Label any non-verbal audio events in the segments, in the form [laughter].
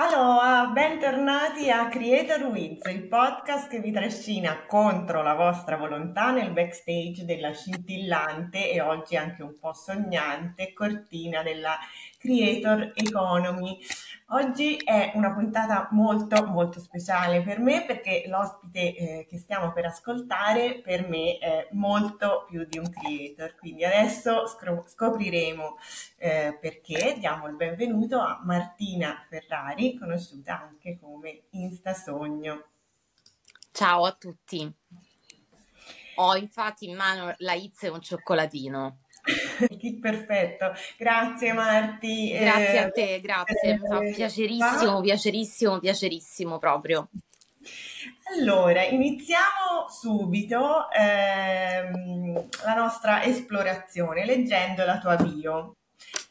Allora, bentornati a Creator Wiz, il podcast che vi trascina contro la vostra volontà nel backstage della scintillante e oggi anche un po' sognante cortina della Creator Economy. Oggi è una puntata molto molto speciale per me perché l'ospite eh, che stiamo per ascoltare per me è molto più di un creator, quindi adesso scro- scopriremo eh, perché. Diamo il benvenuto a Martina Ferrari, conosciuta anche come Instasogno. Ciao a tutti. Ho infatti in mano la Itz e un cioccolatino. Perfetto, grazie Marti. Grazie eh, a te, grazie, mi fa piacerissimo, piacerissimo, piacerissimo proprio. Allora, iniziamo subito ehm, la nostra esplorazione leggendo la tua bio.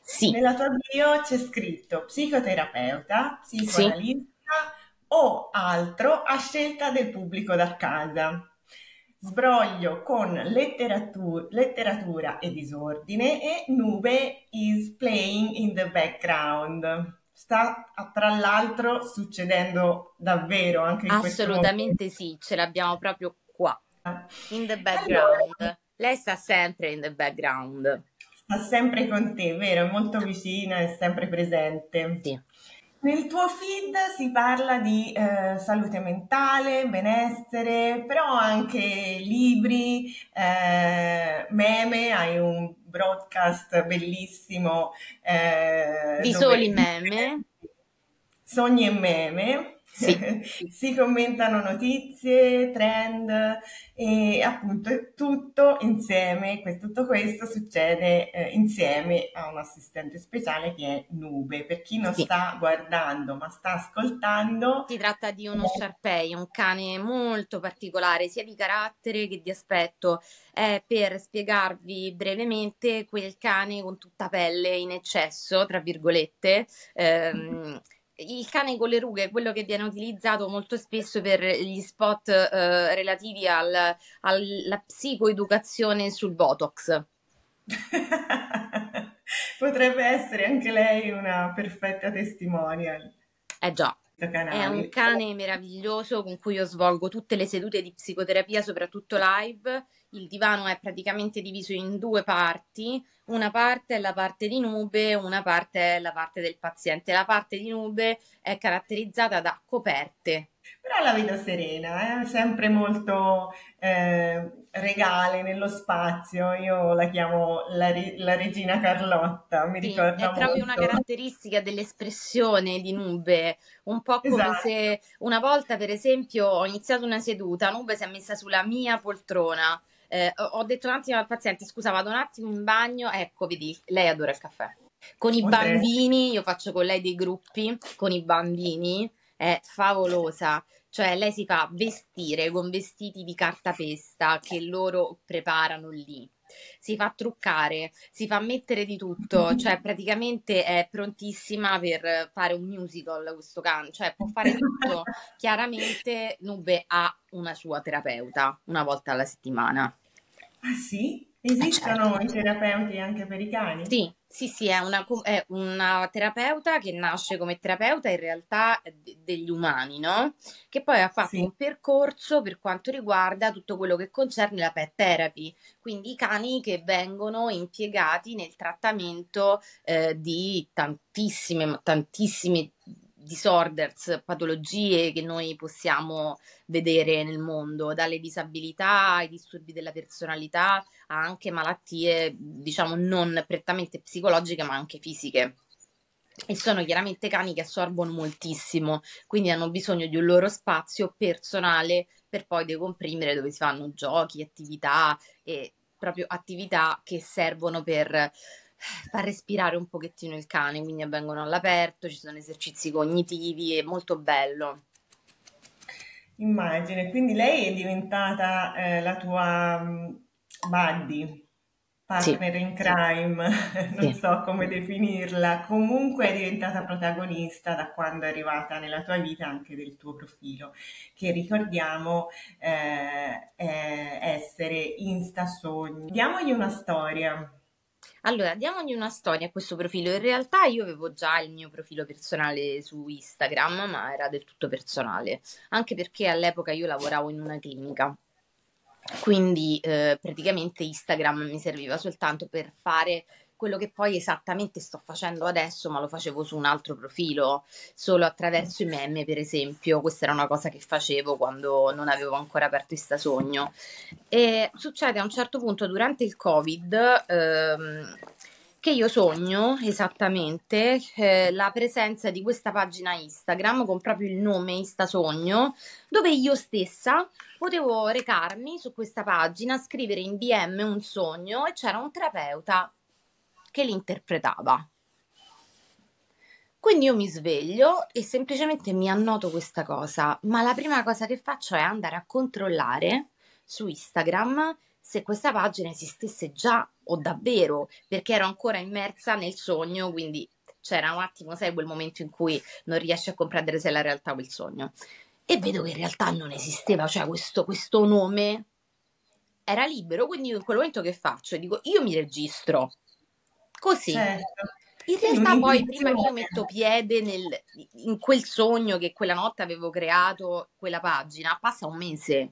Sì. Nella tua bio c'è scritto psicoterapeuta, psicoanalista sì. o altro a scelta del pubblico da casa sbroglio con letteratura, letteratura e disordine e Nube is playing in the background. Sta tra l'altro succedendo davvero anche in Assolutamente sì, ce l'abbiamo proprio qua, in the background. Allora, Lei sta sempre in the background. Sta sempre con te, vero? È molto vicina, è sempre presente. Sì. Nel tuo feed si parla di eh, salute mentale, benessere, però anche libri, eh, meme, hai un broadcast bellissimo. Eh, di soli meme. Sogni e meme. Sì. [laughs] si commentano notizie, trend e appunto tutto insieme, tutto questo succede eh, insieme a un assistente speciale che è Nube. Per chi non sì. sta guardando ma sta ascoltando... Si tratta di uno Sharpei, un cane molto particolare sia di carattere che di aspetto. È per spiegarvi brevemente quel cane con tutta pelle in eccesso, tra virgolette. Ehm, il cane con le rughe è quello che viene utilizzato molto spesso per gli spot eh, relativi al, alla psicoeducazione sul Botox. [laughs] Potrebbe essere anche lei una perfetta testimonial. Eh già. È un cane meraviglioso con cui io svolgo tutte le sedute di psicoterapia, soprattutto live. Il divano è praticamente diviso in due parti una parte è la parte di nube, una parte è la parte del paziente. La parte di nube è caratterizzata da coperte. Però la vedo serena, è eh? sempre molto eh, regale nello spazio. Io la chiamo la, la regina Carlotta. Mi sì, ricorda è proprio una caratteristica dell'espressione di Nube, un po' come esatto. se una volta, per esempio, ho iniziato una seduta, Nube si è messa sulla mia poltrona eh, ho detto un attimo al paziente, scusa, vado un attimo in bagno, ecco, vedi, lei adora il caffè. Con i bambini, io faccio con lei dei gruppi, con i bambini, è favolosa. Cioè, lei si fa vestire con vestiti di cartapesta che loro preparano lì. Si fa truccare, si fa mettere di tutto, cioè praticamente è prontissima per fare un musical questo can, cioè può fare tutto. [laughs] Chiaramente Nube ha una sua terapeuta una volta alla settimana. Ah sì? Esistono eh certo. i terapeuti anche per i cani? Sì, sì, sì, è una, è una, terapeuta che nasce come terapeuta in realtà degli umani, no? Che poi ha fatto sì. un percorso per quanto riguarda tutto quello che concerne la pet therapy, quindi i cani che vengono impiegati nel trattamento eh, di tantissime, tantissime disorders, patologie che noi possiamo vedere nel mondo, dalle disabilità ai disturbi della personalità a anche malattie, diciamo, non prettamente psicologiche, ma anche fisiche. E sono chiaramente cani che assorbono moltissimo, quindi hanno bisogno di un loro spazio personale per poi decomprimere dove si fanno giochi, attività e proprio attività che servono per far respirare un pochettino il cane, quindi avvengono all'aperto, ci sono esercizi cognitivi, è molto bello. Immagine, quindi lei è diventata eh, la tua um, buddy, partner sì. in crime, [laughs] non sì. so come definirla, comunque è diventata protagonista da quando è arrivata nella tua vita anche del tuo profilo, che ricordiamo eh, essere Insta Sogni. Diamogli una storia Allora, diamogli una storia a questo profilo. In realtà io avevo già il mio profilo personale su Instagram, ma era del tutto personale, anche perché all'epoca io lavoravo in una clinica. Quindi eh, praticamente Instagram mi serviva soltanto per fare quello che poi esattamente sto facendo adesso, ma lo facevo su un altro profilo, solo attraverso i meme, per esempio. Questa era una cosa che facevo quando non avevo ancora aperto Ista Sogno. E succede a un certo punto durante il Covid ehm, che io sogno esattamente eh, la presenza di questa pagina Instagram con proprio il nome Instasogno, dove io stessa potevo recarmi su questa pagina, scrivere in DM un sogno e c'era un terapeuta che li interpretava. Quindi io mi sveglio e semplicemente mi annoto questa cosa, ma la prima cosa che faccio è andare a controllare su Instagram se questa pagina esistesse già o davvero, perché ero ancora immersa nel sogno, quindi c'era un attimo, sai, quel momento in cui non riesci a comprendere se è la realtà o il sogno. E vedo che in realtà non esisteva, cioè questo, questo nome era libero, quindi io in quel momento che faccio? Dico, io mi registro, Così. Certo. In realtà poi prima che io metto piede nel, in quel sogno che quella notte avevo creato, quella pagina, passa un mese.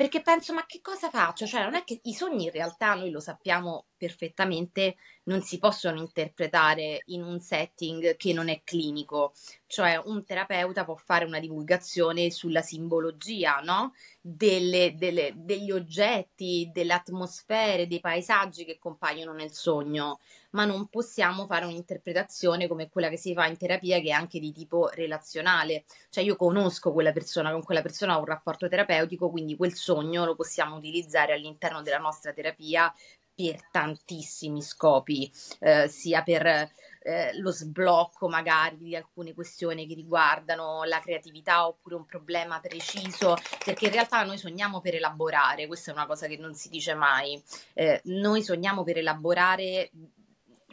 Perché penso, ma che cosa faccio? Cioè, non è che i sogni in realtà noi lo sappiamo perfettamente, non si possono interpretare in un setting che non è clinico. Cioè, un terapeuta può fare una divulgazione sulla simbologia, no? Delle, delle, degli oggetti, delle atmosfere, dei paesaggi che compaiono nel sogno ma non possiamo fare un'interpretazione come quella che si fa in terapia che è anche di tipo relazionale. Cioè io conosco quella persona, con quella persona ho un rapporto terapeutico, quindi quel sogno lo possiamo utilizzare all'interno della nostra terapia per tantissimi scopi, eh, sia per eh, lo sblocco magari di alcune questioni che riguardano la creatività oppure un problema preciso, perché in realtà noi sogniamo per elaborare, questa è una cosa che non si dice mai, eh, noi sogniamo per elaborare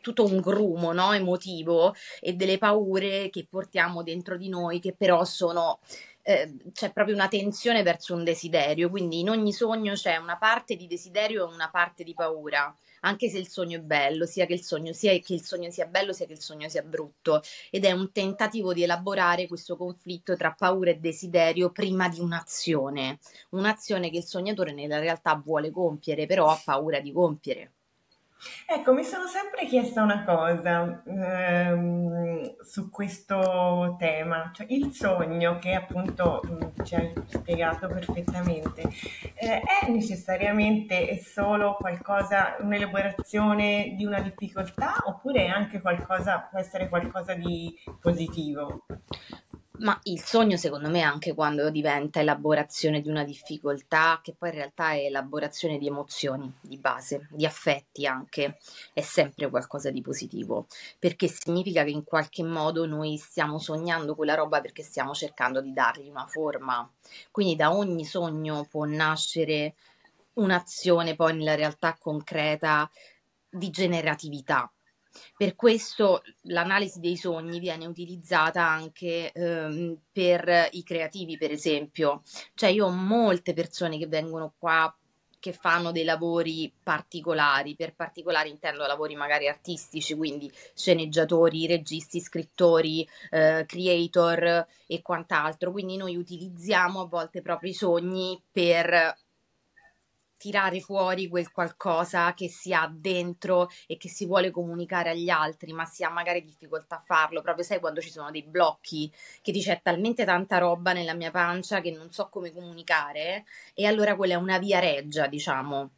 tutto un grumo no? emotivo e delle paure che portiamo dentro di noi che però sono eh, c'è proprio una tensione verso un desiderio, quindi in ogni sogno c'è una parte di desiderio e una parte di paura, anche se il sogno è bello, sia che il sogno sia, che il sogno sia bello, sia che il sogno sia brutto, ed è un tentativo di elaborare questo conflitto tra paura e desiderio prima di un'azione, un'azione che il sognatore nella realtà vuole compiere, però ha paura di compiere. Ecco, mi sono sempre chiesta una cosa ehm, su questo tema, cioè il sogno che appunto mh, ci hai spiegato perfettamente, eh, è necessariamente solo qualcosa, un'elaborazione di una difficoltà oppure è anche qualcosa, può essere qualcosa di positivo? Ma il sogno, secondo me, anche quando diventa elaborazione di una difficoltà, che poi in realtà è elaborazione di emozioni di base, di affetti anche, è sempre qualcosa di positivo, perché significa che in qualche modo noi stiamo sognando quella roba perché stiamo cercando di dargli una forma. Quindi da ogni sogno può nascere un'azione poi nella realtà concreta di generatività per questo l'analisi dei sogni viene utilizzata anche ehm, per i creativi, per esempio. Cioè io ho molte persone che vengono qua che fanno dei lavori particolari, per particolari intendo lavori magari artistici, quindi sceneggiatori, registi, scrittori, eh, creator e quant'altro. Quindi noi utilizziamo a volte proprio i sogni per tirare fuori quel qualcosa che si ha dentro e che si vuole comunicare agli altri, ma si ha magari difficoltà a farlo. Proprio sai quando ci sono dei blocchi che dice c'è talmente tanta roba nella mia pancia che non so come comunicare, e allora quella è una via reggia, diciamo.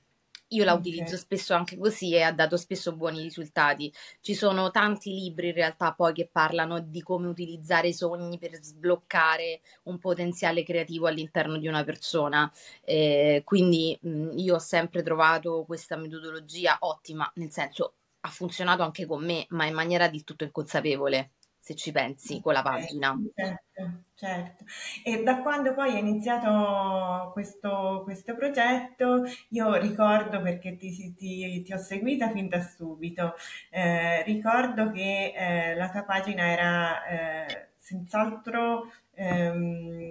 Io la utilizzo spesso anche così e ha dato spesso buoni risultati. Ci sono tanti libri in realtà poi che parlano di come utilizzare i sogni per sbloccare un potenziale creativo all'interno di una persona. Eh, quindi mh, io ho sempre trovato questa metodologia ottima, nel senso ha funzionato anche con me, ma in maniera di tutto inconsapevole se ci pensi, con la pagina. Certo, certo. E da quando poi è iniziato questo, questo progetto, io ricordo perché ti, ti, ti, ho seguita fin da subito, eh, ricordo che eh, la tua pagina era eh, senz'altro ehm,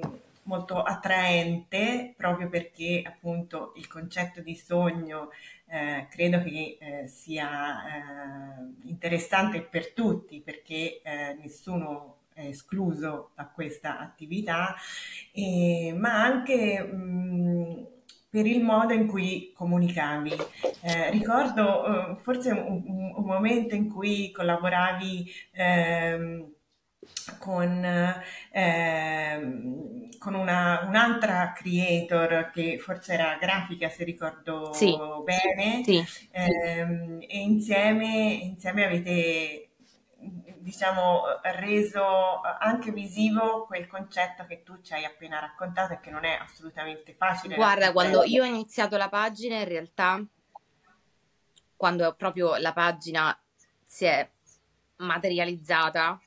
molto attraente proprio perché appunto il concetto di sogno eh, credo che eh, sia eh, interessante per tutti perché eh, nessuno è escluso da questa attività, ma anche mh, per il modo in cui comunicavi. Eh, ricordo forse un, un, un, momento in cui collaboravi ehm, con, eh, con una, un'altra creator che forse era grafica se ricordo sì. bene sì. Eh, e insieme, insieme avete diciamo reso anche visivo quel concetto che tu ci hai appena raccontato e che non è assolutamente facile. Guarda, quando io ho iniziato la pagina in realtà quando proprio la pagina si è materializzata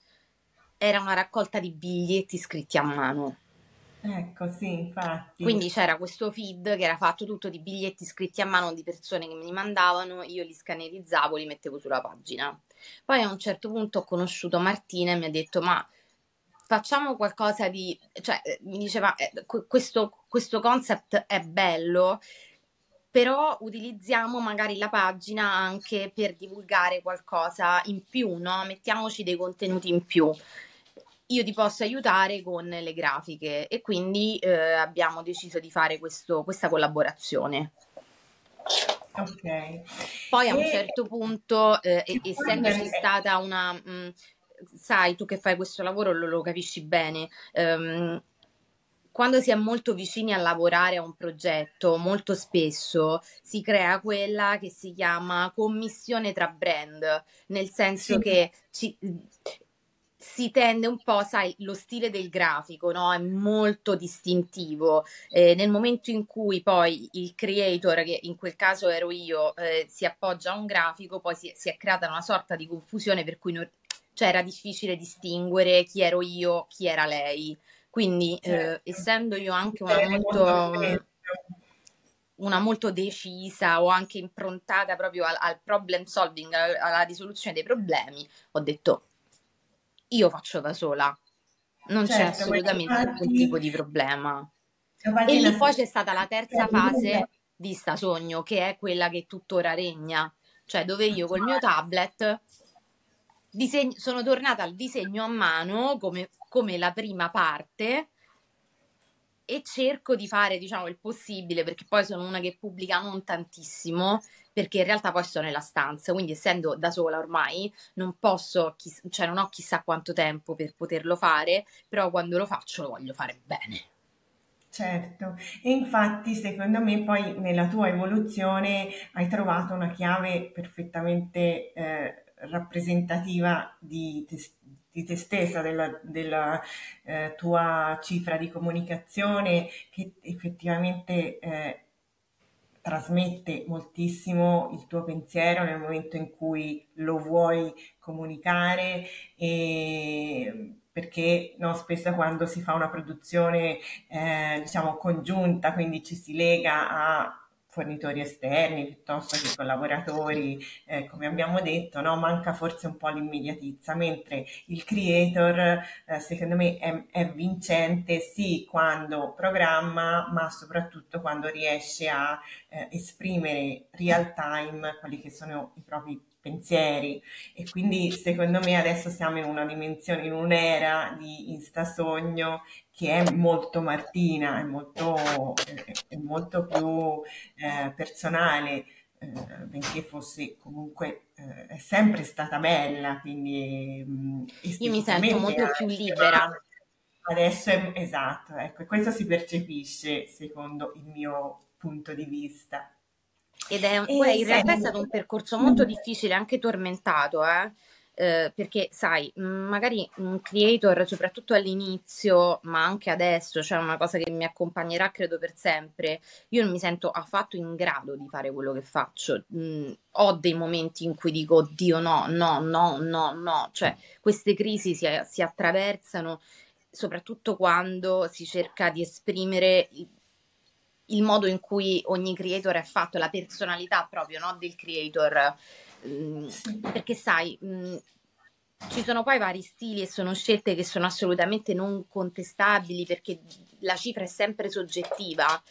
era una raccolta di biglietti scritti a mano. Ecco, sì, infatti. Quindi c'era questo feed che era fatto tutto di biglietti scritti a mano di persone che me li mandavano, io li scannerizzavo, li mettevo sulla pagina. Poi a un certo punto ho conosciuto Martina e mi ha detto: Ma facciamo qualcosa di. cioè, eh, mi diceva: eh, questo, questo concept è bello, però utilizziamo magari la pagina anche per divulgare qualcosa in più, no? Mettiamoci dei contenuti in più io ti posso aiutare con le grafiche e quindi eh, abbiamo deciso di fare questo, questa collaborazione. Ok. Poi a un certo punto, eh, essendoci stata una... Mh, mm, sai, tu che fai questo lavoro lo, lo capisci bene. Um, quando si è molto vicini a lavorare a un progetto, molto spesso si crea quella che si chiama commissione tra brand, nel senso sì. che ci, si tende un po', sai, lo stile del grafico, no? È molto distintivo. Eh, nel momento in cui poi il creator, che in quel caso ero io, eh, si appoggia a un grafico, poi si, si, è creata una sorta di confusione per cui non, cioè era difficile distinguere chi ero io, chi era lei. Quindi, eh, certo. essendo io anche una molto una molto decisa o anche improntata proprio al, al problem solving, alla risoluzione dei problemi, ho detto io faccio da sola, non certo, c'è assolutamente alcun tipo di problema. E lì poi c'è stata la terza fase di sta sogno, che è quella che tuttora regna, cioè dove io col mio tablet disegno, sono tornata al disegno a mano come, come la prima parte e cerco di fare diciamo il possibile perché poi sono una che pubblica non tantissimo perché in realtà poi sto nella stanza, quindi essendo da sola ormai non posso, chiss- cioè non ho chissà quanto tempo per poterlo fare, però quando lo faccio lo voglio fare bene. Certo, e infatti secondo me poi nella tua evoluzione hai trovato una chiave perfettamente eh, rappresentativa di te, di te stessa, della, della eh, tua cifra di comunicazione che effettivamente eh, trasmette moltissimo il tuo pensiero nel momento in cui lo vuoi comunicare e perché no, spesso quando si fa una produzione eh, diciamo congiunta, quindi ci si lega a fornitori esterni piuttosto che collaboratori, eh, come abbiamo detto, no? manca forse un po' l'immediatezza, mentre il creator eh, secondo me è, è, vincente sì quando programma, ma soprattutto quando riesce a eh, esprimere real time quelli che sono i propri pensieri e quindi secondo me adesso siamo in una dimensione, in un'era di instasogno che è molto Martina, è molto, è molto più eh, personale, eh, benché fosse comunque eh, è sempre stata bella, quindi mh, io mi sento molto più libera. Adesso è esatto, ecco, questo si percepisce secondo il mio punto di vista. Ed è, poi in realtà è stato un percorso molto difficile, anche tormentato, eh? Eh, perché sai, magari un creator, soprattutto all'inizio, ma anche adesso, cioè una cosa che mi accompagnerà credo per sempre, io non mi sento affatto in grado di fare quello che faccio. Mm, ho dei momenti in cui dico, Dio no, no, no, no, no, cioè queste crisi si, si attraversano soprattutto quando si cerca di esprimere il modo in cui ogni creator è fatto, la personalità proprio no, del creator. Mm, perché sai, mm, ci sono poi vari stili e sono scelte che sono assolutamente non contestabili perché la cifra è sempre soggettiva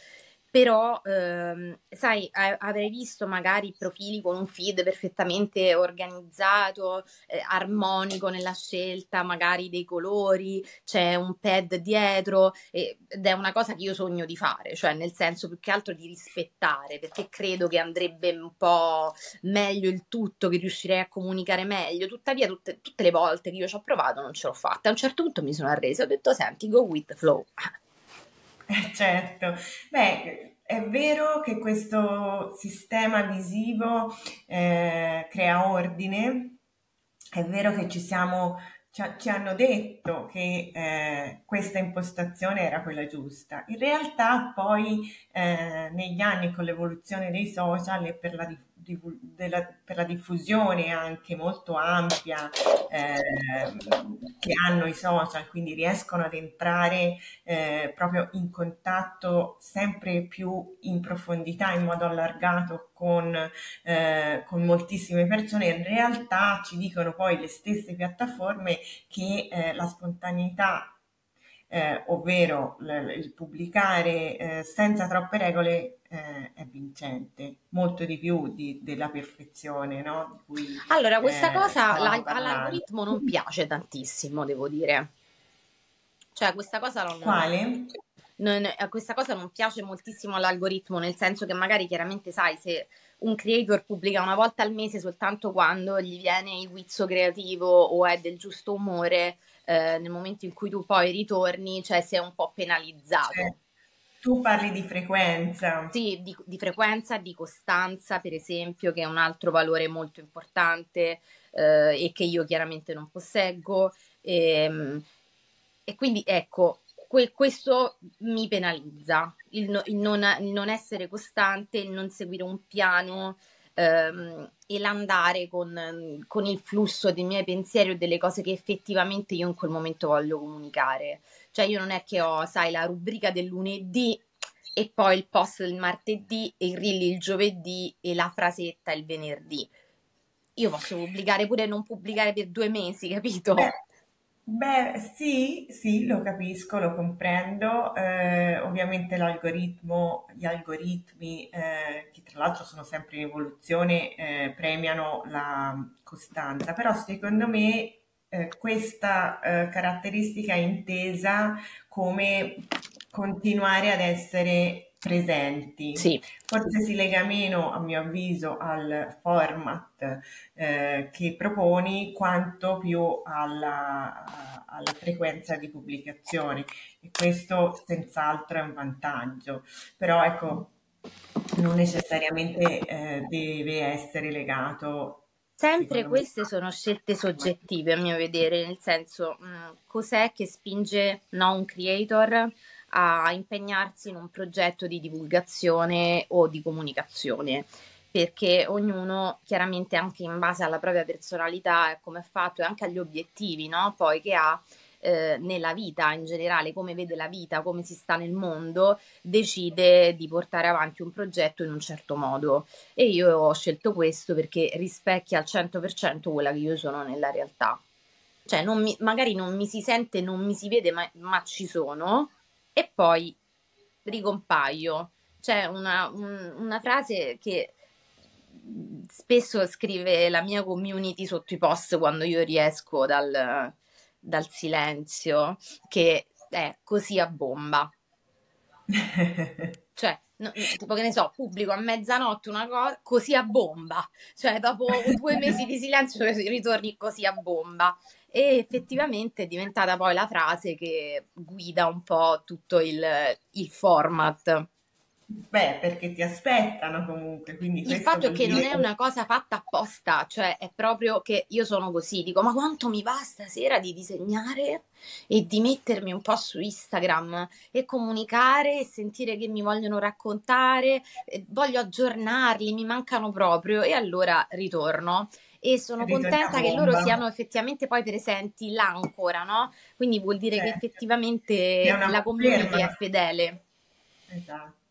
però ehm, sai, avrei visto magari profili con un feed perfettamente organizzato, eh, armonico nella scelta, magari dei colori, c'è un pad dietro ed è una cosa che io sogno di fare, cioè nel senso più che altro di rispettare, perché credo che andrebbe un po' meglio il tutto, che riuscirei a comunicare meglio. Tuttavia, tutte, tutte le volte che io ci ho provato non ce l'ho fatta. A un certo punto mi sono arresa, ho detto senti, go with the flow. [laughs] Certo, beh, è vero che questo sistema visivo eh, crea ordine, è vero che ci siamo ci, ci hanno detto che eh, questa impostazione era quella giusta. In realtà poi eh, negli anni con l'evoluzione dei social e per la diffusione della, per la diffusione anche molto ampia eh, che hanno i social, quindi riescono ad entrare eh, proprio in contatto sempre più in profondità, in modo allargato con, eh, con moltissime persone, in realtà ci dicono poi le stesse piattaforme che eh, la spontaneità eh, ovvero l- il pubblicare eh, senza troppe regole eh, è vincente, molto di più di, della perfezione. No? Cui, allora, questa eh, cosa la, all'algoritmo non piace tantissimo, devo dire. Cioè, questa cosa non... Quale? Non, questa cosa non piace moltissimo all'algoritmo, nel senso che magari chiaramente sai se un creator pubblica una volta al mese soltanto quando gli viene il guizzo creativo o è del giusto umore, eh, nel momento in cui tu poi ritorni, cioè sei un po' penalizzato. Cioè, tu parli di frequenza. Sì, di, di, frequenza, di costanza, per esempio, che è un altro valore molto importante eh, e che io chiaramente non posseggo. E, ehm, e quindi ecco, que- questo mi penalizza, il, no, il, non, il, non, essere costante, il non seguire un piano ehm, e l'andare con, con, il flusso dei miei pensieri o delle cose che effettivamente io in quel momento voglio comunicare. Cioè io non è che ho, sai, la rubrica del lunedì e poi il post del martedì e il reel il giovedì e la frasetta il venerdì. Io posso pubblicare pure non pubblicare per due mesi, capito? Beh, Beh, sì, sì, lo capisco, lo comprendo. Eh, ovviamente l'algoritmo, gli algoritmi, eh, che tra l'altro sono sempre in evoluzione, eh, premiano la costanza, però secondo me eh, questa eh, caratteristica è intesa come continuare ad essere presenti. Sì. Forse si lega meno, a mio avviso, al format eh, che proponi quanto più alla, alla, frequenza di pubblicazione e questo senz'altro è un vantaggio. Però ecco, non necessariamente eh, deve essere legato Sempre queste sono scelte soggettive a mio vedere, nel senso mh, mm, cos'è che spinge no, un creator a impegnarsi in un progetto di divulgazione o di comunicazione perché ognuno chiaramente anche in base alla propria personalità e come è fatto e anche agli obiettivi no? poi che ha eh, nella vita in generale, come vede la vita, come si sta nel mondo, decide di portare avanti un progetto in un certo modo. E io ho scelto questo perché rispecchia al 100% quella che io sono nella realtà. Cioè, non mi, magari non mi si sente, non mi si vede, ma, ma ci sono, e poi ricompaio. C'è una, un, una frase che spesso scrive la mia community sotto i post quando io riesco dal, dal silenzio, che è così a bomba. [laughs] cioè, no, tipo che ne so, pubblico a mezzanotte una cosa così a bomba, cioè dopo due mesi di silenzio [laughs] ritorni così a bomba e effettivamente è diventata poi la frase che guida un po' tutto il, il format. Beh, perché ti aspettano comunque. Quindi il fatto è che dire... non è una cosa fatta apposta, cioè è proprio che io sono così, dico ma quanto mi va stasera di disegnare e di mettermi un po' su Instagram e comunicare e sentire che mi vogliono raccontare, voglio aggiornarli, mi mancano proprio e allora ritorno e sono contenta che loro siano effettivamente poi presenti là ancora, no? Ququindi vuol dire certo. che effettivamente la community è fedele. Esatto.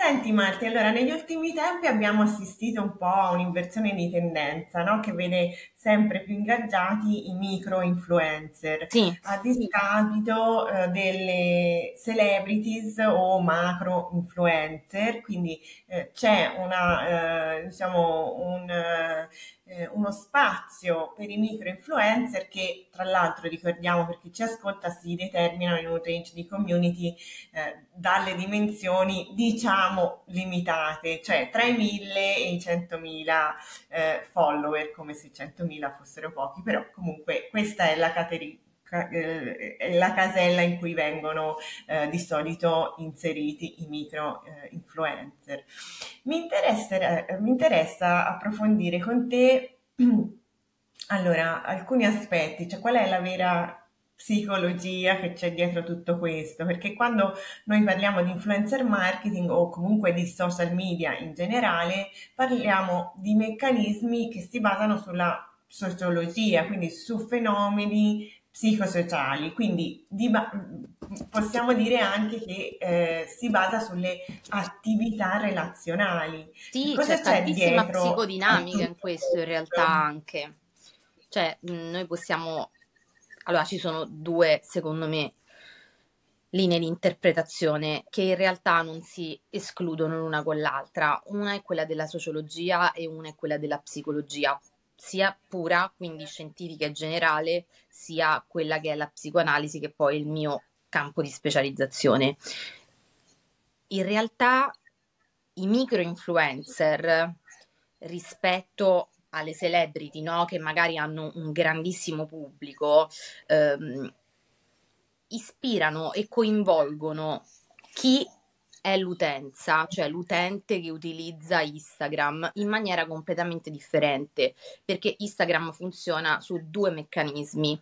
Senti Marti, allora negli ultimi tempi abbiamo assistito un po' a un'inversione di tendenza, no? Che vede sempre più ingaggiati i micro influencer, Sì, a discapito eh, delle celebrities o macro influencer, quindi eh, c'è una, eh, diciamo, un, eh, uno spazio per i micro influencer che tra l'altro ricordiamo per chi ci ascolta si determinano in un range di community eh, dalle dimensioni diciamo limitate, cioè tra i 1000 e i 100.000 eh, follower, come se 100.000 fossero pochi, però comunque questa è la categoria eh, la casella in cui vengono eh, di solito inseriti i micro eh, influencer. Mi interessa, eh, mi interessa approfondire con te [clears throat] allora alcuni aspetti, cioè qual è la vera psicologia che c'è dietro tutto questo, perché quando noi parliamo di influencer marketing o comunque di social media in generale, parliamo di meccanismi che si basano sulla sociologia, quindi su fenomeni psicosociali, quindi di, possiamo dire anche che eh, si basa sulle attività relazionali. Sì, Cosa c'è, c'è tantissima psicodinamica in questo in realtà anche. Cioè, noi possiamo... Allora, ci sono due, secondo me, linee di interpretazione che in realtà non si escludono l'una con l'altra. Una è quella della sociologia e una è quella della psicologia sia pura, quindi scientifica e generale, sia quella che è la psicoanalisi, che poi è il mio campo di specializzazione. In realtà i micro influencer rispetto alle celebrity, no? che magari hanno un grandissimo pubblico, ehm, ispirano e coinvolgono chi è l'utenza, cioè l'utente che utilizza Instagram in maniera completamente differente, perché Instagram funziona su due meccanismi.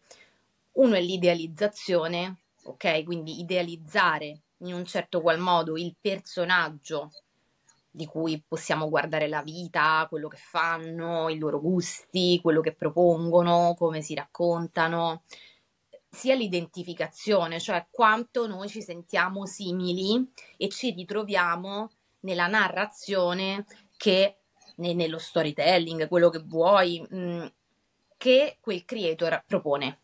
Uno è l'idealizzazione, ok? Quindi idealizzare in un certo qual modo il personaggio di cui possiamo guardare la vita, quello che fanno, i loro gusti, quello che propongono, come si raccontano sia l'identificazione, cioè quanto noi ci sentiamo simili e ci ritroviamo nella narrazione che ne, nello storytelling, quello che vuoi, mh, mm, che quel creator propone.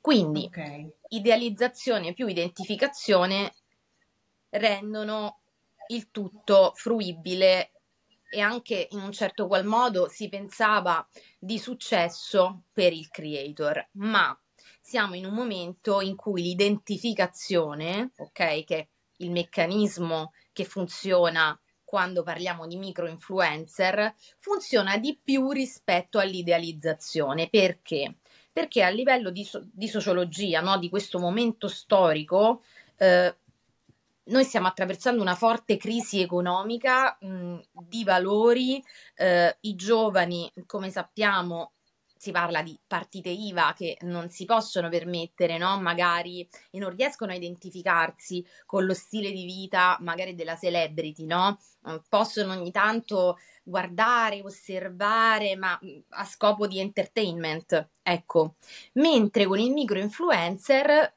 Quindi okay. idealizzazione più identificazione rendono il tutto fruibile e anche in un certo qual modo si pensava di successo per il creator, ma siamo in un momento in cui l'identificazione, ok, che è il meccanismo che funziona quando parliamo di micro influencer, funziona di più rispetto all'idealizzazione. Perché? Perché a livello di, so- di sociologia, no, di questo momento storico, eh, noi stiamo attraversando una forte crisi economica mh, di valori, eh, i giovani, come sappiamo, si parla di partite IVA che non si possono permettere, no? magari e non riescono a identificarsi con lo stile di vita magari della celebrity, no? Possono ogni tanto guardare, osservare, ma a scopo di entertainment, ecco. Mentre con il micro influencer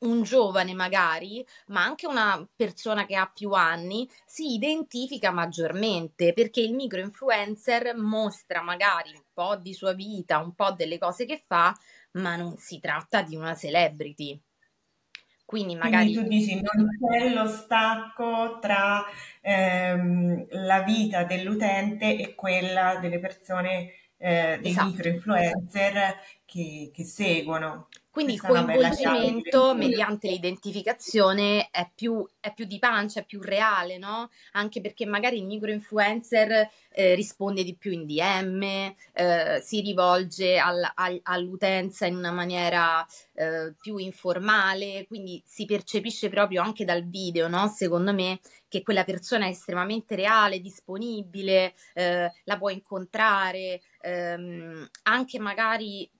un giovane magari, ma anche una persona che ha più anni, si identifica maggiormente perché il micro influencer mostra magari un po' di sua vita, un po' delle cose che fa, ma non si tratta di una celebrity. Quindi magari... Quindi tu dici non c'è lo stacco tra ehm, la vita dell'utente e quella delle persone, eh, dei esatto. micro influencer che, che seguono. Quindi il coinvolgimento mediante l'identificazione è più, è più, di pancia, è più reale, no? Anche perché magari il micro influencer eh, risponde di più in DM, eh, si rivolge al, al, all'utenza in una maniera eh, più informale, quindi si percepisce proprio anche dal video, no? Secondo me, che quella persona è estremamente reale, disponibile, eh, la può incontrare, ehm, anche magari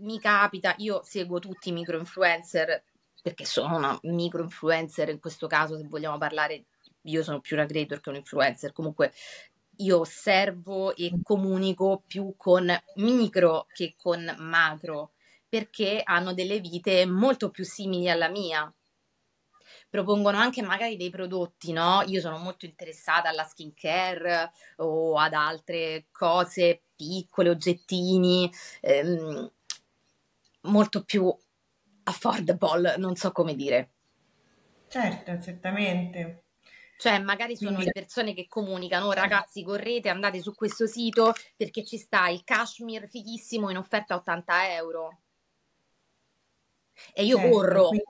mi capita, io seguo tutti i micro influencer perché sono una micro influencer in questo caso, se vogliamo parlare, io sono più una creator che un influencer, comunque io osservo e comunico più con micro che con macro perché hanno delle vite molto più simili alla mia. propongono anche magari dei prodotti, no? Io sono molto interessata alla skincare o ad altre cose piccole, oggettini, ehm, molto più affordable, non so come dire. Certo, certamente. Cioè, magari sono Quindi... le persone che comunicano, oh, ragazzi, correte, andate su questo sito perché ci sta il cashmere fighissimo in offerta a 80 euro. E io certo, corro quindi...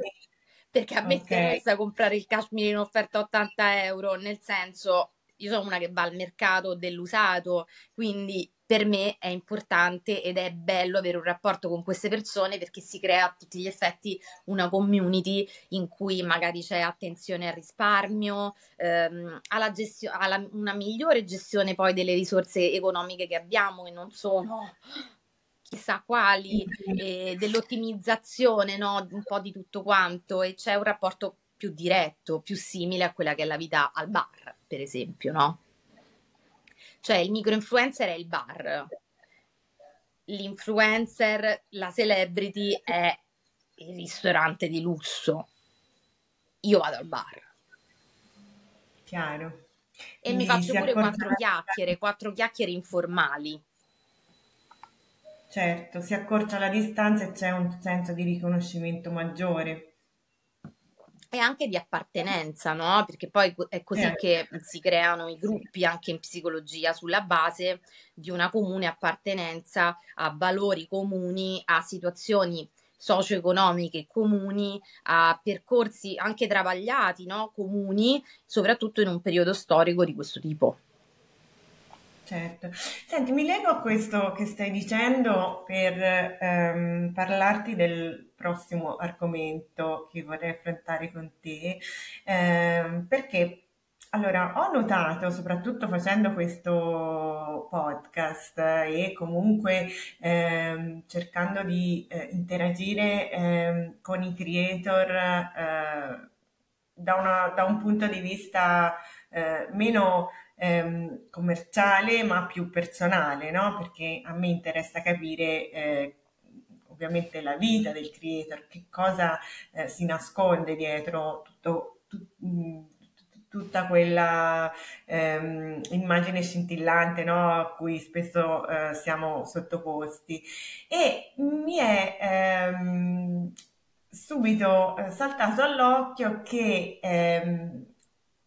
perché a me okay. interessa comprare il cashmere in offerta a 80 euro, nel senso, io sono una che va al mercato dell'usato, quindi per me è importante ed è bello avere un rapporto con queste persone perché si crea a tutti gli effetti una community in cui magari c'è attenzione al risparmio, ehm, alla gestio- alla una migliore gestione poi delle risorse economiche che abbiamo che non sono chissà quali, eh, dell'ottimizzazione no? un po' di tutto quanto e c'è un rapporto più diretto, più simile a quella che è la vita al bar, per esempio, no? Cioè il micro-influencer è il bar, l'influencer, la celebrity è il ristorante di lusso. Io vado al bar. Chiaro. E Quindi mi faccio pure quattro chiacchiere, quattro chiacchiere informali. Certo, si accorcia la distanza e c'è un senso di riconoscimento maggiore e anche di appartenenza, no? Perché poi è così eh. che si creano i gruppi anche in psicologia sulla base di una comune appartenenza a valori comuni, a situazioni socio-economiche comuni, a percorsi anche travagliati, no? comuni, soprattutto in un periodo storico di questo tipo. Certo. Senti, mi lego a questo che stai dicendo per ehm, parlarti del prossimo argomento che vorrei affrontare con te, ehm, perché allora ho notato, soprattutto facendo questo podcast e comunque ehm, cercando di eh, interagire ehm, con i creator eh, da, una, da, un punto di vista eh, meno ehm, commerciale ma più personale, no? Perché a me interessa capire eh, ovviamente la vita del creator, che cosa eh, si nasconde dietro tutto, tu, mm, tutta quella ehm, immagine scintillante no? a cui spesso eh, siamo sottoposti. E mi è ehm, subito eh, saltato all'occhio che ehm,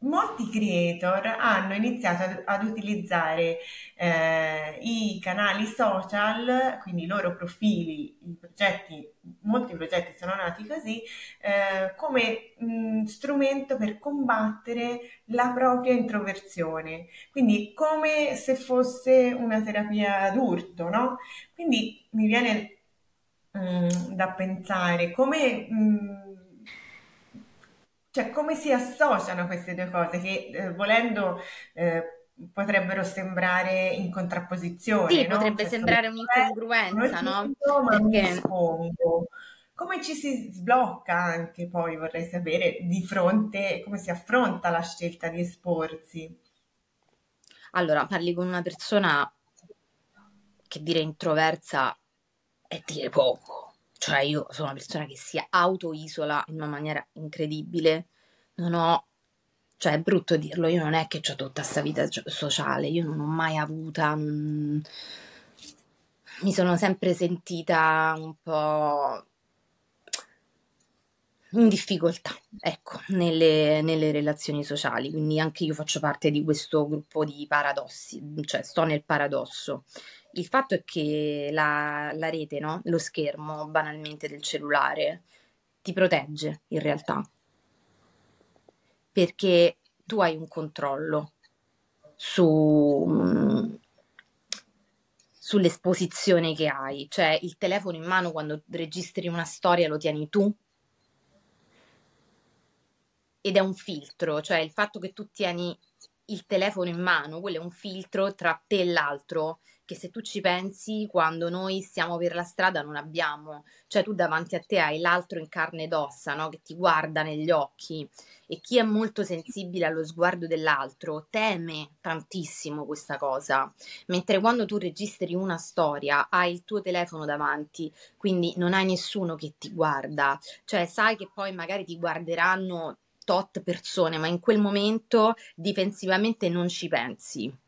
molti creator hanno iniziato ad, ad utilizzare eh, i canali social, quindi i loro profili, i progetti, molti progetti sono nati così, eh, come mh, strumento per combattere la propria introversione, quindi come se fosse una terapia d'urto, no? Quindi mi viene mh, da pensare come... Mh, cioè, come si associano queste due cose che eh, volendo eh, potrebbero sembrare in contrapposizione? Sì, no? potrebbe cioè, sembrare un'incongruenza, no? Ma Perché... mi rispondo. Come ci si sblocca anche poi, vorrei sapere, di fronte, come si affronta la scelta di esporsi? Allora, parli con una persona che dire introversa è dire poco cioè io sono una persona che si auto-isola in una maniera incredibile, non ho, cioè è brutto dirlo, io non è che ho tutta questa vita sociale, io non ho mai avuta, non... mi sono sempre sentita un po' in difficoltà, ecco, nelle, nelle, relazioni sociali, quindi anche io faccio parte di questo gruppo di paradossi, cioè sto nel paradosso. Il fatto è che la, la rete, no? lo schermo banalmente del cellulare, ti protegge in realtà, perché tu hai un controllo su, sull'esposizione che hai, cioè il telefono in mano quando registri una storia lo tieni tu ed è un filtro, cioè il fatto che tu tieni il telefono in mano, quello è un filtro tra te e l'altro che se tu ci pensi, quando noi stiamo per la strada non abbiamo, cioè tu davanti a te hai l'altro in carne ed ossa, no? che ti guarda negli occhi e chi è molto sensibile allo sguardo dell'altro teme tantissimo questa cosa, mentre quando tu registri una storia hai il tuo telefono davanti, quindi non hai nessuno che ti guarda, cioè sai che poi magari ti guarderanno tot persone, ma in quel momento difensivamente non ci pensi.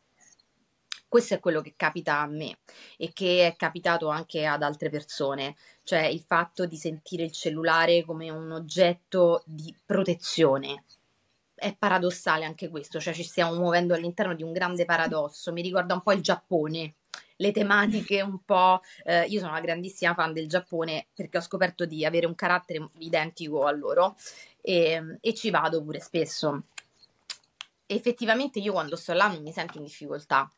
Questo è quello che capita a me e che è capitato anche ad altre persone, cioè il fatto di sentire il cellulare come un oggetto di protezione. È paradossale anche questo, cioè ci stiamo muovendo all'interno di un grande paradosso. Mi ricorda un po' il Giappone, le tematiche un po'... Eh, io sono una grandissima fan del Giappone perché ho scoperto di avere un carattere identico a loro e, e ci vado pure spesso. Effettivamente io quando sto là non mi sento in difficoltà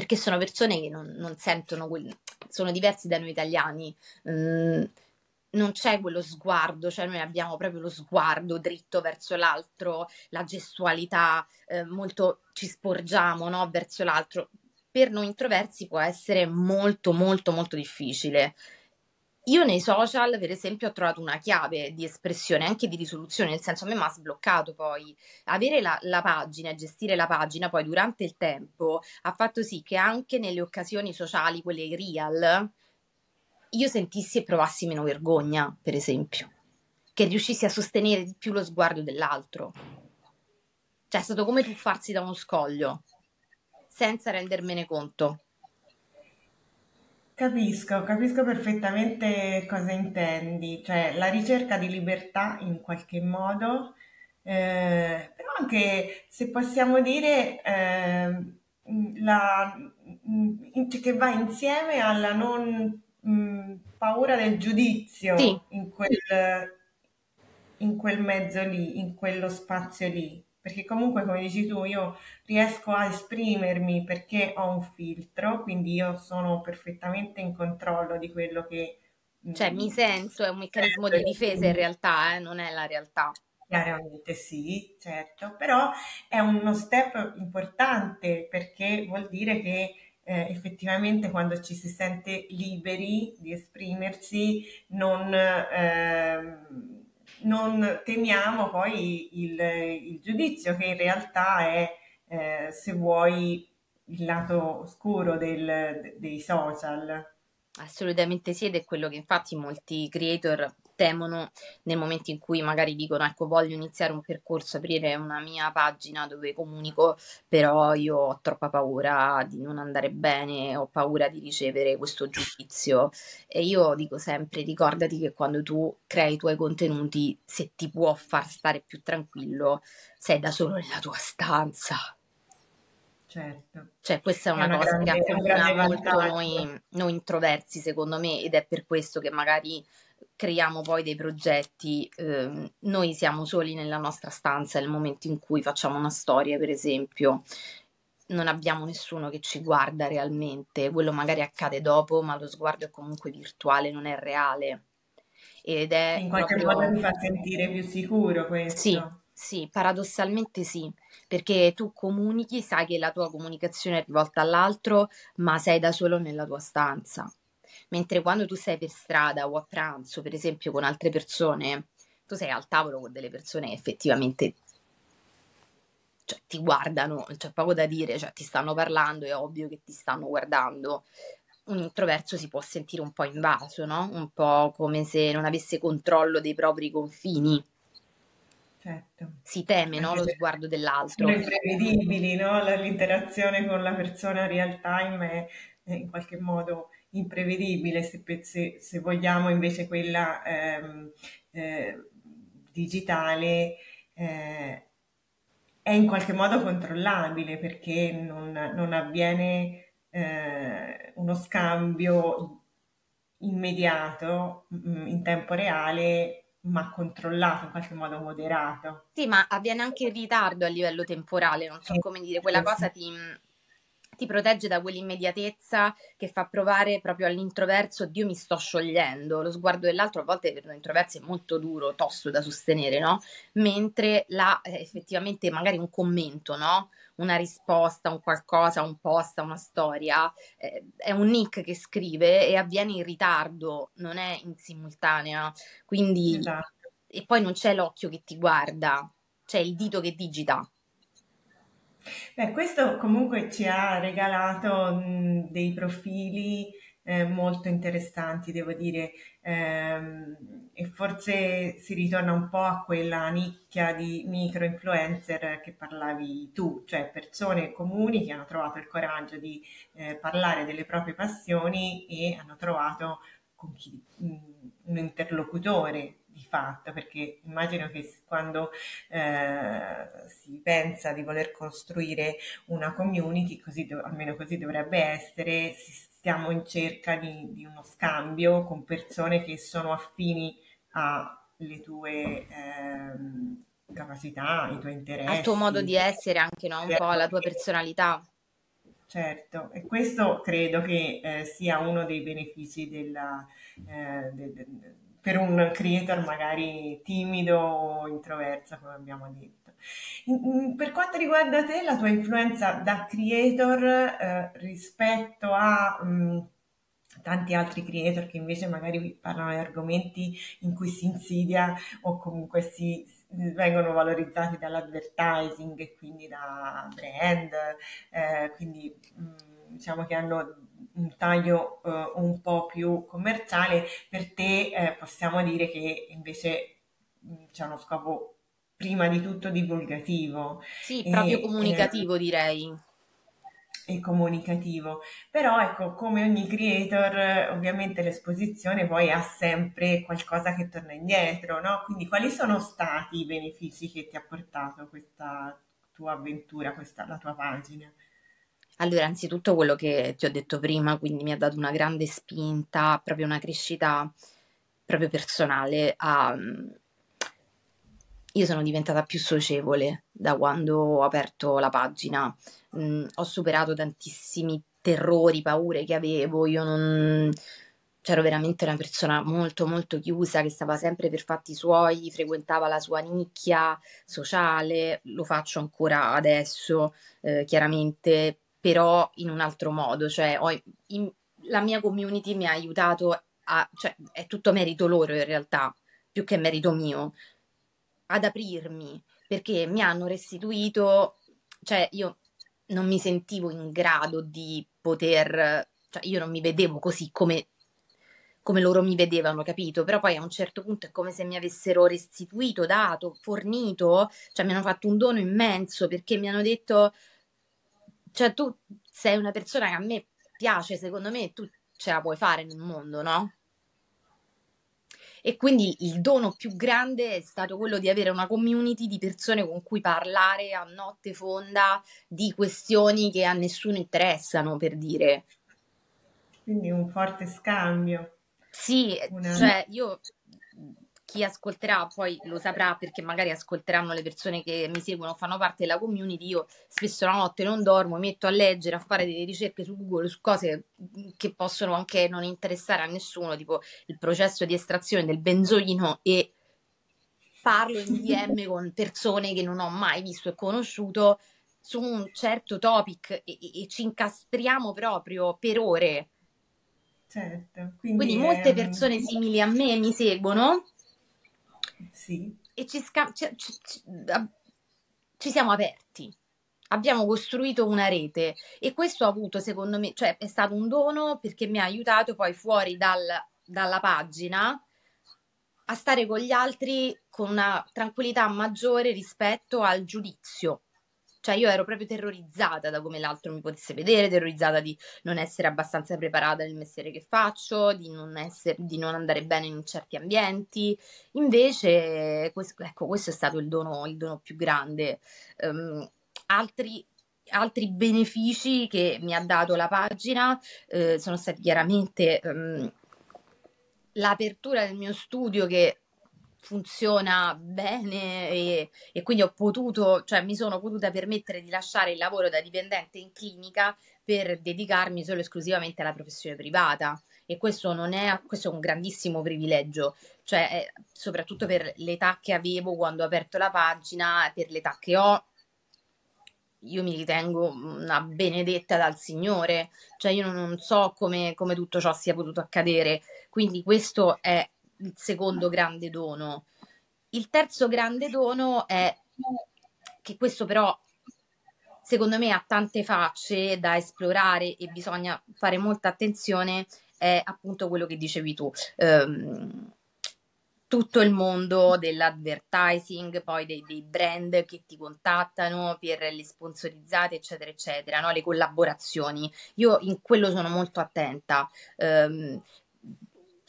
perché sono persone che non, non sentono, quel, sono diversi da noi italiani. Mm, non c'è quello sguardo, cioè noi abbiamo proprio lo sguardo dritto verso l'altro, la gestualità, eh, molto ci sporgiamo no, verso l'altro. Per noi introversi può essere molto, molto, molto difficile. Io nei social, per esempio, ho trovato una chiave di espressione, anche di risoluzione, nel senso a me mi ha sbloccato poi. Avere la, la pagina, gestire la pagina poi durante il tempo ha fatto sì che anche nelle occasioni sociali, quelle real, io sentissi e provassi meno vergogna, per esempio, che riuscissi a sostenere di più lo sguardo dell'altro. Cioè è stato come tuffarsi da uno scoglio, senza rendermene conto. Capisco, capisco perfettamente cosa intendi, cioè la ricerca di libertà in qualche modo, eh, però anche se possiamo dire eh, la, cioè che va insieme alla non mh, paura del giudizio Sì, in quel, in quel mezzo lì, in quello spazio lì perché comunque come dici tu io riesco a esprimermi perché ho un filtro, quindi io sono perfettamente in controllo di quello che... cioè mi sento, è un meccanismo di difesa in realtà, eh, non è la realtà. Chiaramente sì, certo, però è uno step importante perché vuol dire che eh, effettivamente quando ci si sente liberi di esprimersi non... ehm, non temiamo poi il, il giudizio che in realtà è, eh, se vuoi, il lato oscuro del- dei social. Assolutamente sì, ed è quello che infatti molti creator temono nel momento in cui magari dicono ecco voglio iniziare un percorso, aprire una mia pagina dove comunico, però io ho troppa paura di non andare bene, ho paura di ricevere questo giudizio. E io dico sempre ricordati che quando tu crei i tuoi contenuti, se ti può far stare più tranquillo, sei da solo nella tua stanza. Certo, Cioè, questa è è una una cosa che grande, un accomuna molto noi, noi introversi, secondo me, ed è per questo che magari creiamo poi dei progetti. ehm, noi siamo soli nella nostra stanza nel momento in cui facciamo una storia, per esempio. Non abbiamo nessuno che ci guarda realmente, quello magari accade dopo, ma lo sguardo è comunque virtuale, non è reale. Ed è In qualche modo proprio mi fa sentire più sicuro sì, questo. sì, paradossalmente sì, perché tu comunichi, sai che la tua comunicazione è rivolta all'altro, ma sei da solo nella tua stanza. Mentre quando tu sei per strada o a pranzo, per esempio, con altre persone, tu sei al tavolo con delle persone che effettivamente, cioè, ti guardano, c'è poco da dire, cioè, ti stanno parlando, è ovvio che ti stanno guardando. Un introverso si può sentire un po' invaso, no? Un po' come se non avesse controllo dei propri confini. Certo, Si teme, no? Lo sguardo sono dell'altro. imprevedibili, no? L'interazione con la persona real time è è in qualche modo imprevedibile, se, se- se vogliamo invece quella ehm, eh, digitale eh, è in qualche modo controllabile perché non, non avviene eh, uno scambio immediato mm, in tempo reale, ma controllato, in qualche modo moderato. Sì, ma avviene anche in ritardo a livello temporale, non so come dire, quella cosa ti, ti protegge da quell'immediatezza che fa provare proprio all'introverso, Dio mi sto sciogliendo, lo sguardo dell'altro a volte per noi introversi è molto duro, tosto da sostenere, no? Mentre là eh, effettivamente magari un commento, no? Una risposta, un qualcosa, un post, una storia, eh, è un nick che scrive e avviene in ritardo, non è in simultanea, quindi esatto. e poi non c'è l'occhio che ti guarda, c'è il dito che digita. Beh, questo comunque ci ha regalato mh, dei profili eh, molto interessanti, devo dire, ehm, e forse si ritorna un po' a quella nicchia di micro influencer che parlavi tu, cioè persone comuni che hanno trovato il coraggio di eh, parlare delle proprie passioni e hanno trovato chi, un interlocutore di fatto, perché immagino che quando eh, si pensa di voler costruire una community, così almeno così dovrebbe essere, stiamo in cerca di, di, uno scambio con persone che sono affini alle tue eh, capacità, ai tuoi interessi. Al tuo modo di essere, anche no? un po' alla tua personalità. Certo, e questo credo che eh, sia uno dei benefici della, eh, de, de, per un creator magari timido o introverso, come abbiamo detto. per quanto riguarda te, la tua influenza da creator eh, rispetto a mh, mm, tanti altri creator che invece magari parlano di argomenti in cui si insidia o comunque si, vengono valorizzati dall'advertising e quindi da brand, eh, quindi mh, mm, diciamo che hanno un taglio eh, un po' più commerciale, per te eh, possiamo dire che invece mh, mm, c'è uno scopo prima di tutto divulgativo. Sì, proprio e, comunicativo eh, direi. E comunicativo. Però ecco, come ogni creator, ovviamente l'esposizione poi ha sempre qualcosa che torna indietro, no? Quindi quali sono stati i benefici che ti ha portato questa tua avventura, questa, la tua pagina? Allora, anzitutto quello che ti ho detto prima, quindi mi ha dato una grande spinta, proprio una crescita proprio personale. A... Io sono diventata più socievole da quando ho aperto la pagina. Mm, ho superato tantissimi terrori, paure che avevo. Io non c'ero veramente una persona molto molto chiusa che stava sempre per fatti suoi, frequentava la sua nicchia sociale, lo faccio ancora adesso, eh, chiaramente però in un altro modo, cioè in, la mia community mi ha aiutato a, cioè è tutto merito loro in realtà, più che merito mio, ad aprirmi, perché mi hanno restituito, cioè io non mi sentivo in grado di poter, cioè io non mi vedevo così come come loro mi vedevano, capito? Però poi a un certo punto è come se mi avessero restituito, dato, fornito, cioè mi hanno fatto un dono immenso perché mi hanno detto cioè tu sei una persona che a me piace, secondo me tu ce la puoi fare nel mondo, no? E quindi il dono più grande è stato quello di avere una community di persone con cui parlare a notte fonda di questioni che a nessuno interessano, per dire. Quindi un forte scambio. Sì, una... cioè io chi ascolterà poi lo saprà perché magari ascolteranno le persone che mi seguono, fanno parte della community. Io spesso la notte non dormo, mi metto a leggere, a fare delle ricerche su Google su cose che possono anche non interessare a nessuno, tipo il processo di estrazione del benzoino e parlo in DM [laughs] con persone che non ho mai visto e conosciuto su un certo topic e, e, e ci incastriamo proprio per ore. Certo, quindi, quindi molte persone simili a me mi seguono sì. E ci, sca- ci, ci, ci siamo aperti abbiamo costruito una rete e questo ha avuto secondo me, cioè è stato un dono perché mi ha aiutato poi fuori dal, dalla pagina a stare con gli altri con una tranquillità maggiore rispetto al giudizio. Cioè io ero proprio terrorizzata da come l'altro mi potesse vedere, terrorizzata di non essere abbastanza preparata nel mestiere che faccio, di non, essere, di non andare bene in certi ambienti. Invece, questo, ecco, questo è stato il dono, il dono più grande. Um, altri altri benefici che mi ha dato la pagina eh, sono stati chiaramente um, l'apertura del mio studio che funziona bene e, e, quindi ho potuto, cioè mi sono potuta permettere di lasciare il lavoro da dipendente in clinica per dedicarmi solo e esclusivamente alla professione privata. E questo non è, questo è un grandissimo privilegio, cioè eh, soprattutto per l'età che avevo quando ho aperto la pagina, per l'età che ho, io mi ritengo una benedetta dal Signore, cioè io non so come, come tutto ciò sia potuto accadere, quindi questo è il secondo grande dono. Il terzo grande dono è che questo però secondo me ha tante facce da esplorare e bisogna fare molta attenzione è appunto quello che dicevi tu. Um, tutto il mondo dell'advertising, poi dei, dei, brand che ti contattano per le sponsorizzate, eccetera, eccetera, no? le collaborazioni. Io in quello sono molto attenta. Um,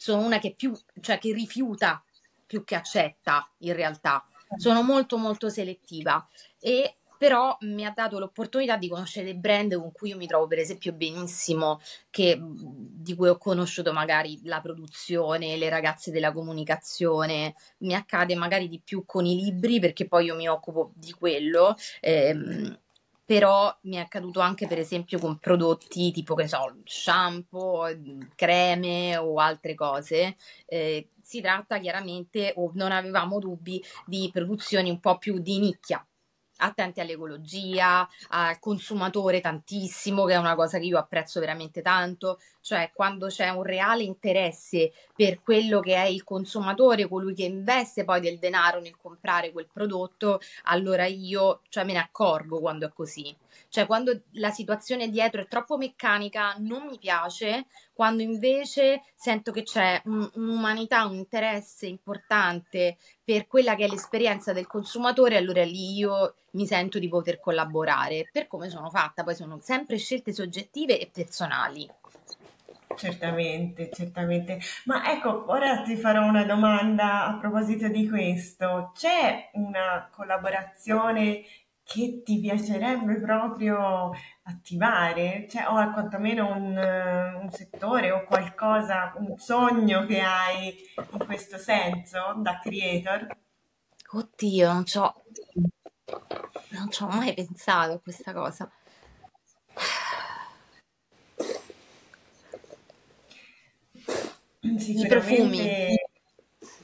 sono una che più, cioè che rifiuta più che accetta in realtà. Sono molto molto selettiva e però mi ha dato l'opportunità di conoscere brand con cui io mi trovo per esempio benissimo, che, di cui ho conosciuto magari la produzione, le ragazze della comunicazione, mi accade magari di più con i libri perché poi io mi occupo di quello. Ehm, però mi è accaduto anche per esempio con prodotti tipo che so, shampoo, creme o altre cose. Eh, si tratta chiaramente, o non avevamo dubbi, di produzioni un po' più di nicchia, attenti all'ecologia, al consumatore tantissimo, che è una cosa che io apprezzo veramente tanto, cioè quando c'è un reale interesse per quello che è il consumatore, colui che investe poi del denaro nel comprare quel prodotto, allora io cioè, me ne accorgo quando è così. Cioè quando la situazione dietro è troppo meccanica non mi piace, quando invece sento che c'è un, un'umanità, un interesse importante per quella che è l'esperienza del consumatore, allora lì io mi sento di poter collaborare per come sono fatta, poi sono sempre scelte soggettive e personali. Certamente, certamente. Ma ecco, ora ti farò una domanda a proposito di questo. C'è una collaborazione che ti piacerebbe proprio attivare? Cioè, o quantomeno un, un settore o qualcosa, un sogno che hai in questo senso da creator? Oddio, non non ci ho mai pensato a questa cosa. I profumi.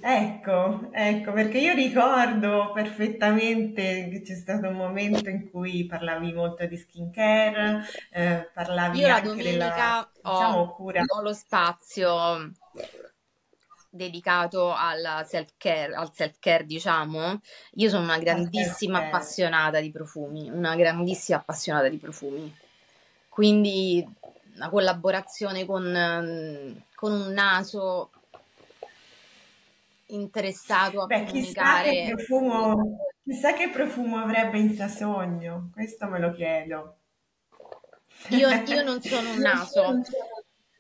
Ecco, ecco, perché io ricordo perfettamente che c'è stato un momento in cui parlavi molto di skincare, eh, parlavi Io la anche della, domenica diciamo, ho, cura. ho lo spazio dedicato al self-care, al self-care, diciamo. Io sono una grandissima appassionata di profumi, una grandissima appassionata di profumi. Quindi una collaborazione con, con un naso interessato a Beh, chissà che comunicare. profumo, chissà che profumo avrebbe Instasogno, questo me lo chiedo. Io, [laughs] io non sono un naso,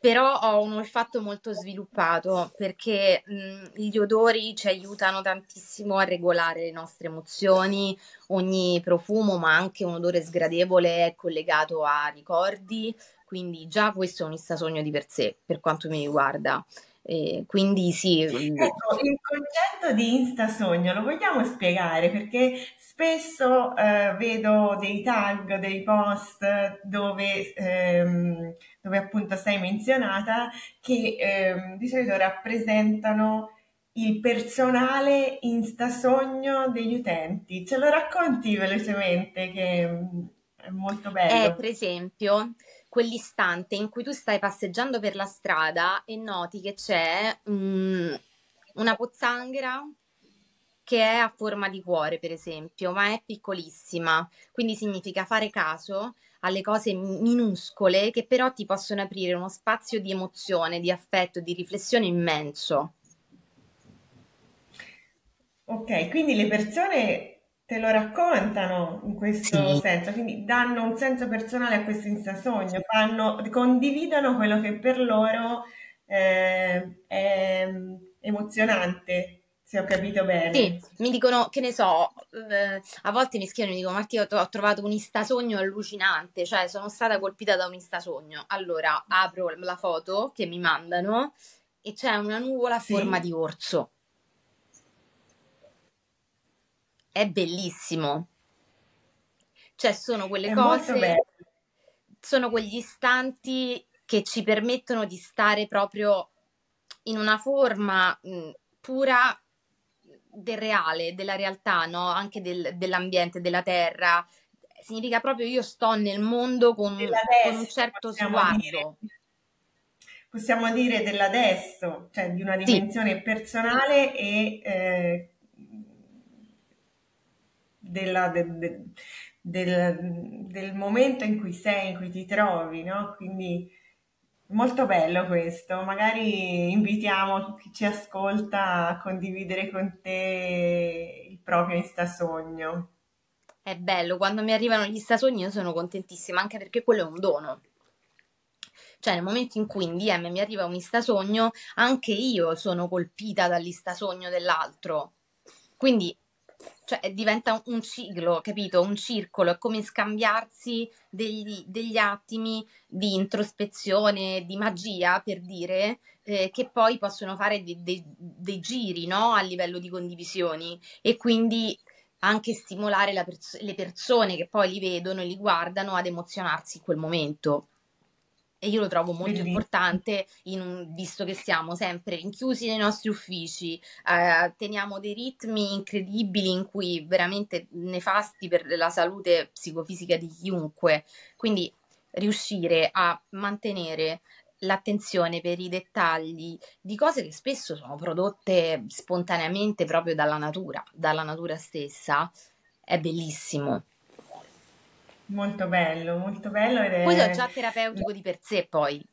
però ho un olfatto molto sviluppato perché mh, gli odori ci aiutano tantissimo a regolare le nostre emozioni. Ogni profumo, ma anche un odore sgradevole, è collegato a ricordi, quindi già questo è un istasogno di per sé, per quanto mi riguarda. E quindi sì. Ecco, il concetto di instasogno lo vogliamo spiegare perché spesso eh, vedo dei tag, dei post dove, ehm, dove appunto sei menzionata che ehm, di solito rappresentano il personale instasogno degli utenti. Ce lo racconti velocemente che mm, è molto È bello. per esempio quell'istante in cui tu stai passeggiando per la strada e noti che c'è mm, una pozzanghera che è a forma di cuore, per esempio, ma è piccolissima. Quindi significa fare caso alle cose minuscole che però ti possono aprire uno spazio di emozione, di affetto, di riflessione immenso. Ok, quindi le persone te lo raccontano in questo Sì. senso, quindi danno un senso personale a questo instasogno, fanno, condividono quello che per loro eh, è emozionante, se ho capito Sì, bene. mi dicono, che ne so, eh, a volte mi scrivono e mi dicono, Martina, ho ho trovato un istasogno allucinante, cioè sono stata colpita da un istasogno. Allora apro la foto che mi mandano e c'è una nuvola a forma Sì, di orso. È bellissimo. Cioè, sono quelle è cose, sono quegli istanti che ci permettono di stare proprio in una forma mh, pura del reale, della realtà, no? Anche del- dell'ambiente, della terra. Significa proprio io sto nel mondo con, con un certo possiamo dire, sguardo. possiamo dire dell'adesso, cioè di una Sì, dimensione personale e eh, della- de- de- del, del momento in cui sei, in cui ti trovi, no? Quindi Molto bello questo, magari invitiamo chi ci ascolta a condividere con te il proprio instasogno. È bello, quando mi arrivano gli stasogni io sono contentissima, anche perché quello è un dono. Cioè, nel momento in cui in DM mi arriva un istasogno, anche io sono colpita dall'istasogno dell'altro. Quindi cioè diventa un ciclo, capito? Un circolo, è come scambiarsi degli, degli attimi di introspezione, di magia, per dire, eh, che poi possono fare dei, dei, dei giri, no? A livello di condivisioni e quindi anche stimolare pers- le persone che poi li vedono e li guardano ad emozionarsi in quel momento. E io lo trovo molto Bellissimo. importante, un, visto che siamo sempre rinchiusi nei nostri uffici, eh, teniamo dei ritmi incredibili in cui veramente nefasti per la salute psicofisica di chiunque. Quindi riuscire a mantenere l'attenzione per i dettagli di cose che spesso sono prodotte spontaneamente proprio dalla natura, dalla natura stessa, è bellissimo. Molto bello, molto bello. Ed è... Questo è già terapeutico di per sé, poi.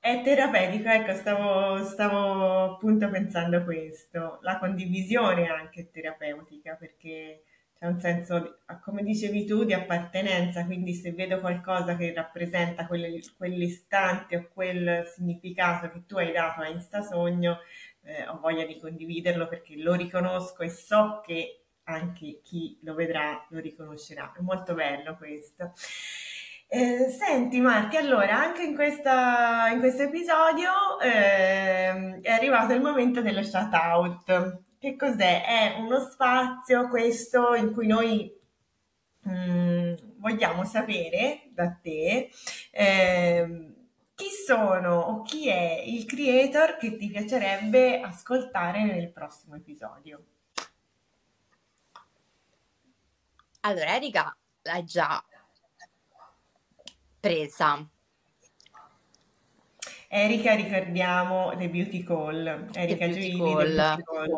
È terapeutico, ecco, stavo, stavo appunto pensando a questo. La condivisione anche è terapeutica perché c'è un senso, come dicevi tu, di appartenenza, quindi se vedo qualcosa che rappresenta quell'istante o quel significato che tu hai dato a Instasogno, eh, ho voglia di condividerlo perché lo riconosco e so che anche chi lo vedrà lo riconoscerà. È molto bello questo. Eh, senti Marti, allora anche in, questa, in questo episodio eh, è arrivato il momento dello shout out. Che cos'è? È uno spazio questo in cui noi mh, mm, vogliamo sapere da te eh, chi sono o chi è il creator che ti piacerebbe ascoltare nel prossimo episodio. Allora, Erika l'hai già presa. Erika, ricordiamo The Beauty Call. Erika The Beauty Gioini, Call. Beauty Call.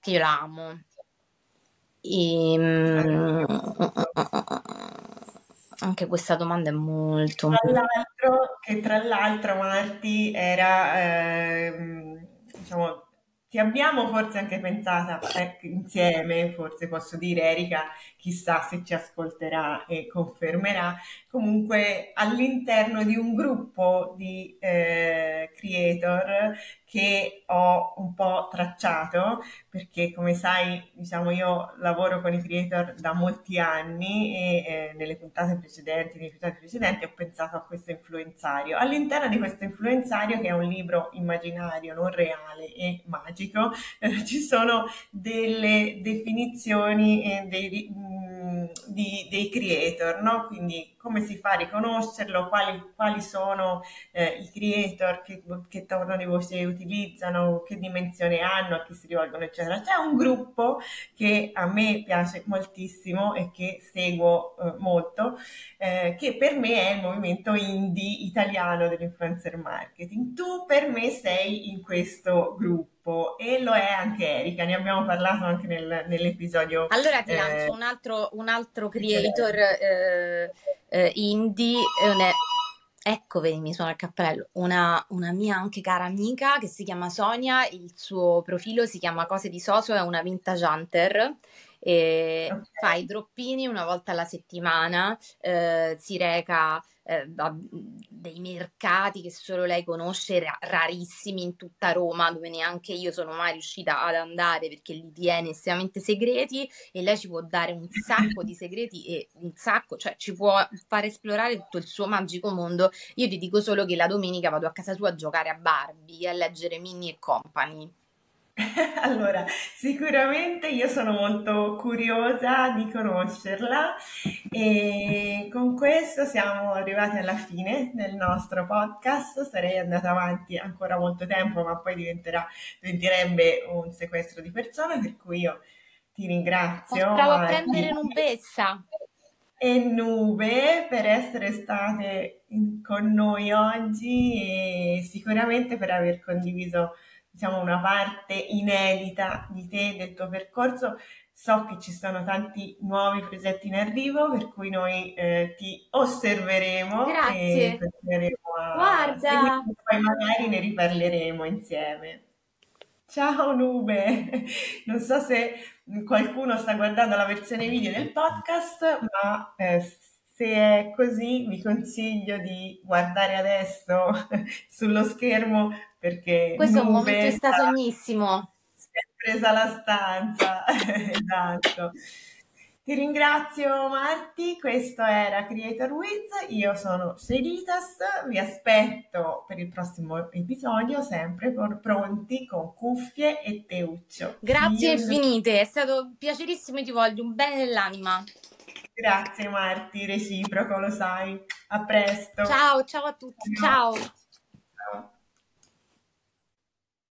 Che io l'amo. E, mm, anche questa domanda è molto... Tra l'altro, che tra l'altro Marti era, eh, diciamo, ti abbiamo forse anche pensata eh, insieme, forse posso dire Erika, chissà se ci ascolterà e confermerà, comunque all'interno di un gruppo di eh, creator che ho un po' tracciato perché come sai diciamo io lavoro con i creator da molti anni e eh, nelle puntate precedenti, nei episodi precedenti ho pensato a questo influenzario. All'interno di questo influenzario che è un libro immaginario, non reale e magico, eh, ci sono delle definizioni e dei, di, dei creator, no? quindi come si fa a riconoscerlo, quali, quali sono eh, i creator, che, che tono di voce utilizzano, che dimensione hanno, a chi si rivolgono, eccetera. C'è un gruppo che a me piace moltissimo e che seguo eh, molto, eh, che per me è il movimento indie italiano dell'influencer marketing. Tu per me sei in questo gruppo e lo è anche Erika, ne abbiamo parlato anche nel, nell'episodio. Allora ti lancio eh, un, altro, un altro creator eh, eh, indie. Una... Ecco, vedi, mi suona il cappello. Una, una, mia anche cara amica che si chiama Sonia, il suo profilo si chiama Cose di Soso, è una vintage hunter. E okay. fa i droppini una volta alla settimana, eh, si reca eh, dei mercati che solo lei conosce, ra- rarissimi in tutta Roma, dove neanche io sono mai riuscita ad andare perché li tiene estremamente segreti e lei ci può dare un sacco di segreti e un sacco, cioè ci può far esplorare tutto il suo magico mondo. Io ti dico solo che la domenica vado a casa sua a giocare a Barbie, a leggere Minnie e Company. [laughs] Allora, sicuramente io sono molto curiosa di conoscerla e con questo siamo arrivati alla fine del nostro podcast. Sarei andata avanti ancora molto tempo, ma poi diventerà, diventerebbe un sequestro di persone, per cui io ti ringrazio. Stavo a prendere Nubessa e Nube per essere state con noi oggi e sicuramente per aver condiviso diciamo, una parte inedita di te, del tuo percorso. So che ci sono tanti nuovi progetti in arrivo, per cui noi eh, ti osserveremo Grazie. e continueremo a Guarda. seguire, poi magari ne riparleremo insieme. Ciao Nube, [laughs] non so se qualcuno sta guardando la versione video del podcast, ma eh, se è così vi consiglio di guardare adesso [laughs] sullo schermo perché Questo è un momento sta- stasognissimo. si è presa la stanza, [laughs] esatto. Ti ringrazio Marti, questo era Creator Wiz, io sono Selitas, vi aspetto per il prossimo episodio sempre por- pronti con cuffie e teuccio. Grazie you- infinite, è stato piacerissimo e ti voglio un bene dell'anima. Grazie Marti, reciproco, lo sai. A presto. Ciao, ciao a tutti, ciao. Ciao.